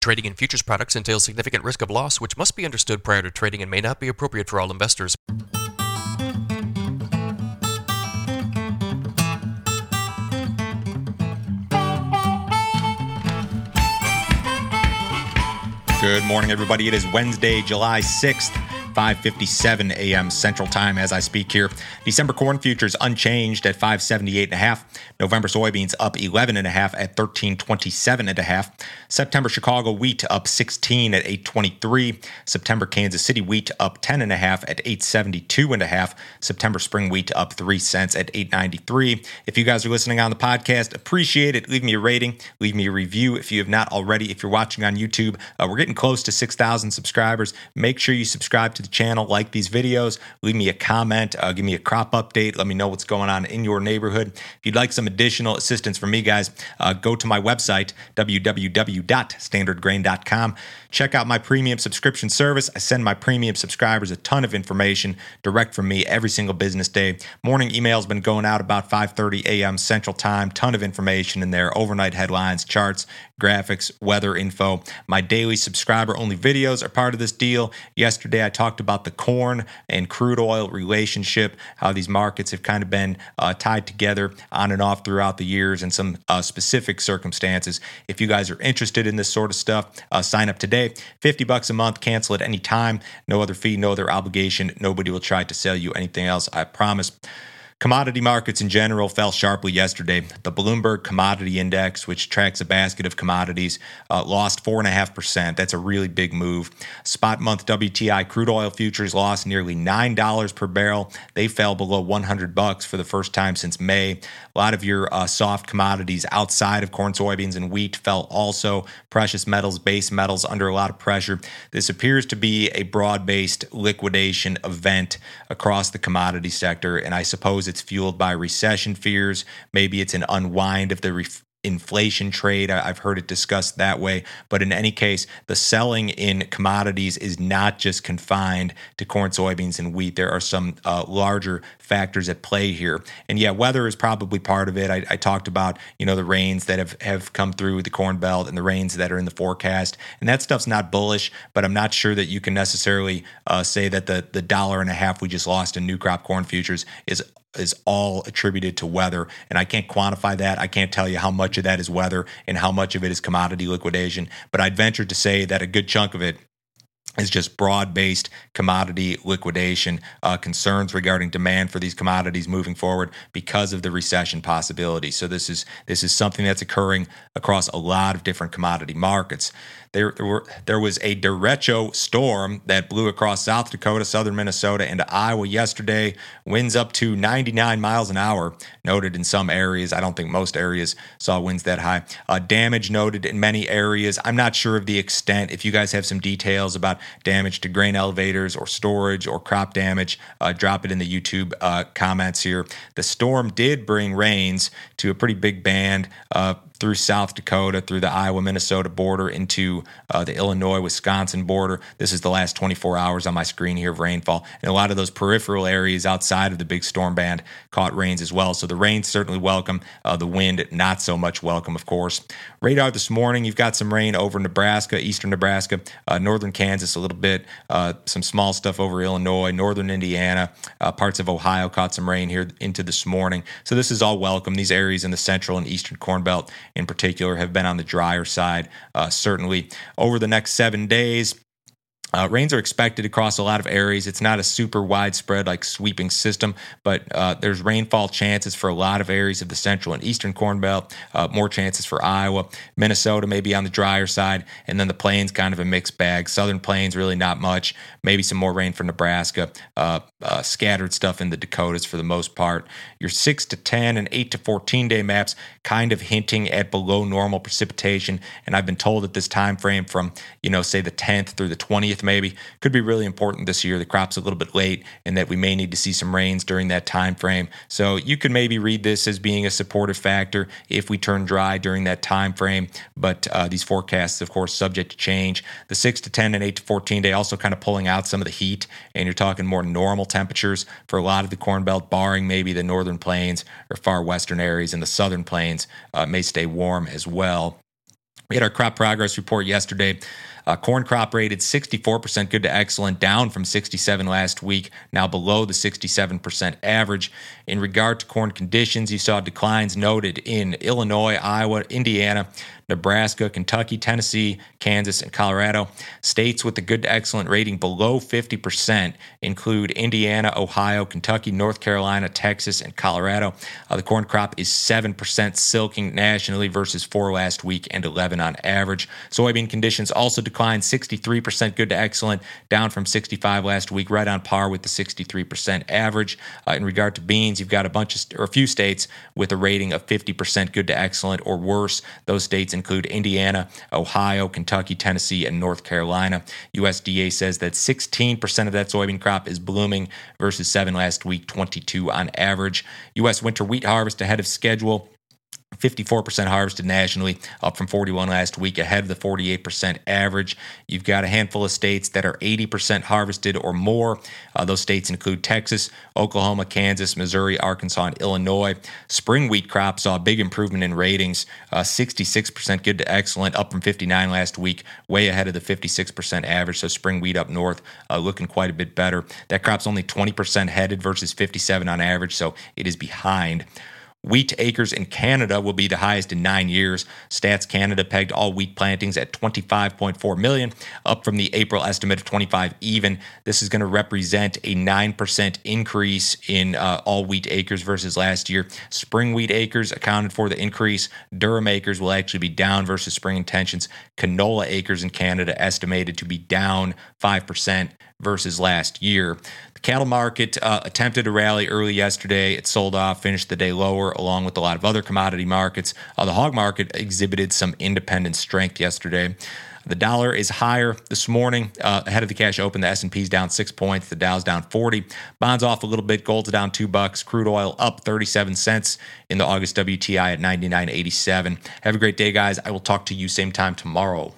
Trading in futures products entails significant risk of loss, which must be understood prior to trading and may not be appropriate for all investors. Good morning, everybody. It is Wednesday, July 6th. 5:57 a.m. Central Time as I speak here. December corn futures unchanged at 578 and a half. November soybeans up 11 and a half at 1327 and a half. September Chicago wheat up 16 at 823. September Kansas City wheat up 10 and a half at 872 and a half. September spring wheat up 3 cents at 893. If you guys are listening on the podcast, appreciate it. Leave me a rating, leave me a review if you have not already. If you're watching on YouTube, uh, we're getting close to 6,000 subscribers. Make sure you subscribe to the channel, like these videos, leave me a comment, uh, give me a crop update, let me know what's going on in your neighborhood. If you'd like some additional assistance from me, guys, uh, go to my website, www.standardgrain.com. Check out my premium subscription service. I send my premium subscribers a ton of information direct from me every single business day. Morning email's been going out about 5:30 a.m. Central Time. Ton of information in there, overnight headlines, charts, graphics, weather info. My daily subscriber only videos are part of this deal. Yesterday I talked about the corn and crude oil relationship, how these markets have kind of been uh, tied together on and off throughout the years and some uh, specific circumstances. If you guys are interested in this sort of stuff, uh, sign up today today. 50 bucks a month, cancel at any time. No other fee, no other obligation. Nobody will try to sell you anything else, I promise. Commodity markets in general fell sharply yesterday. The Bloomberg Commodity Index, which tracks a basket of commodities, uh, lost 4.5%. That's a really big move. Spot month WTI crude oil futures lost nearly $9 per barrel. They fell below 100 bucks for the first time since May. A lot of your uh, soft commodities outside of corn, soybeans, and wheat fell also. Precious metals, base metals under a lot of pressure. This appears to be a broad based liquidation event across the commodity sector, and I suppose it's fueled by recession fears. Maybe it's an unwind of the re- inflation trade. I've heard it discussed that way. But in any case, the selling in commodities is not just confined to corn, soybeans, and wheat. There are some uh, larger factors at play here. And yeah, weather is probably part of it. I, I, talked about, you know, the rains that have, have come through the corn belt and the rains that are in the forecast. And that stuff's not bullish, but I'm not sure that you can necessarily uh, say that the, the dollar and a half we just lost in new crop corn futures is is all attributed to weather. And I can't quantify that. I can't tell you how much of that is weather and how much of it is commodity liquidation. But I'd venture to say that a good chunk of it is just broad based commodity liquidation uh, concerns regarding demand for these commodities moving forward because of the recession possibility. So this is this is something that's occurring across a lot of different commodity markets. There, there, were, there was a derecho storm that blew across South Dakota, southern Minnesota, into Iowa yesterday. Winds up to 99 miles an hour, noted in some areas. I don't think most areas saw winds that high. Uh, damage noted in many areas. I'm not sure of the extent. If you guys have some details about damage to grain elevators or storage or crop damage, uh, drop it in the YouTube uh, comments here. The storm did bring rains to a pretty big band uh, through South Dakota, through the Iowa Minnesota border, into uh, the Illinois Wisconsin border. This is the last 24 hours on my screen here of rainfall. And a lot of those peripheral areas outside of the big storm band caught rains as well. So the rain certainly welcome. Uh, the wind, not so much welcome, of course. Radar this morning, you've got some rain over Nebraska, eastern Nebraska, uh, northern Kansas a little bit, uh, some small stuff over Illinois, northern Indiana, uh, parts of Ohio caught some rain here into this morning. So this is all welcome. These areas in the central and eastern Corn Belt in particular have been on the drier side, uh, certainly. Over the next seven days, uh, rains are expected across a lot of areas. It's not a super widespread, like sweeping system, but uh, there's rainfall chances for a lot of areas of the central and eastern Corn Belt. Uh, more chances for Iowa, Minnesota, maybe on the drier side, and then the plains kind of a mixed bag. Southern plains really not much. Maybe some more rain for Nebraska. Uh, uh, scattered stuff in the Dakotas for the most part. Your six to ten and eight to fourteen day maps kind of hinting at below normal precipitation, and I've been told that this time frame from you know say the 10th through the 20th maybe could be really important this year. The crop's a little bit late, and that we may need to see some rains during that time frame. So you could maybe read this as being a supportive factor if we turn dry during that time frame. But uh, these forecasts, of course, subject to change. The six to ten and eight to fourteen day also kind of pulling out some of the heat, and you're talking more normal temperatures for a lot of the Corn Belt, barring maybe the northern plains or far western areas, and the southern plains uh, may stay warm as well. We had our crop progress report yesterday. Uh, corn crop rated 64% good to excellent, down from 67 last week, now below the 67% average. In regard to corn conditions, you saw declines noted in Illinois, Iowa, Indiana, Nebraska, Kentucky, Tennessee, Kansas, and Colorado. States with a good to excellent rating below 50% include Indiana, Ohio, Kentucky, North Carolina, Texas, and Colorado. Uh, the corn crop is 7% silking nationally versus 4 last week and 11 on average. Soybean conditions also declined 63% good to excellent, down from 65 last week, right on par with the 63% average. Uh, in regard to beans, you've got a bunch of or a few states with a rating of 50% good to excellent or worse. Those states include Indiana, Ohio, Kentucky, Tennessee, and North Carolina. USDA says that 16% of that soybean crop is blooming versus 7 last week, 22 on average. U.S. winter wheat harvest ahead of schedule. 54% harvested nationally, up from 41 last week, ahead of the 48% average. You've got a handful of states that are 80% harvested or more. Uh, those states include Texas, Oklahoma, Kansas, Missouri, Arkansas, and Illinois. Spring wheat crop saw a big improvement in ratings, uh, 66% good to excellent, up from 59 last week, way ahead of the 56% average. So spring wheat up north uh, looking quite a bit better. That crop's only 20% headed versus 57 on average, so it is behind. Wheat acres in Canada will be the highest in nine years. Stats Canada pegged all wheat plantings at 25.4 million, up from the April estimate of 25 even. This is going to represent a 9% increase in uh, all wheat acres versus last year. Spring wheat acres accounted for the increase. Durum acres will actually be down versus spring intentions. Canola acres in Canada estimated to be down 5% versus last year. The cattle market uh, attempted to rally early yesterday. It sold off, finished the day lower, along with a lot of other commodity markets. Uh, the hog market exhibited some independent strength yesterday. The dollar is higher this morning uh, ahead of the cash open. The S&P is down six points. The Dow's down 40. Bonds off a little bit. Gold's down two bucks. Crude oil up 37 cents in the August WTI at 99.87. Have a great day, guys. I will talk to you same time tomorrow.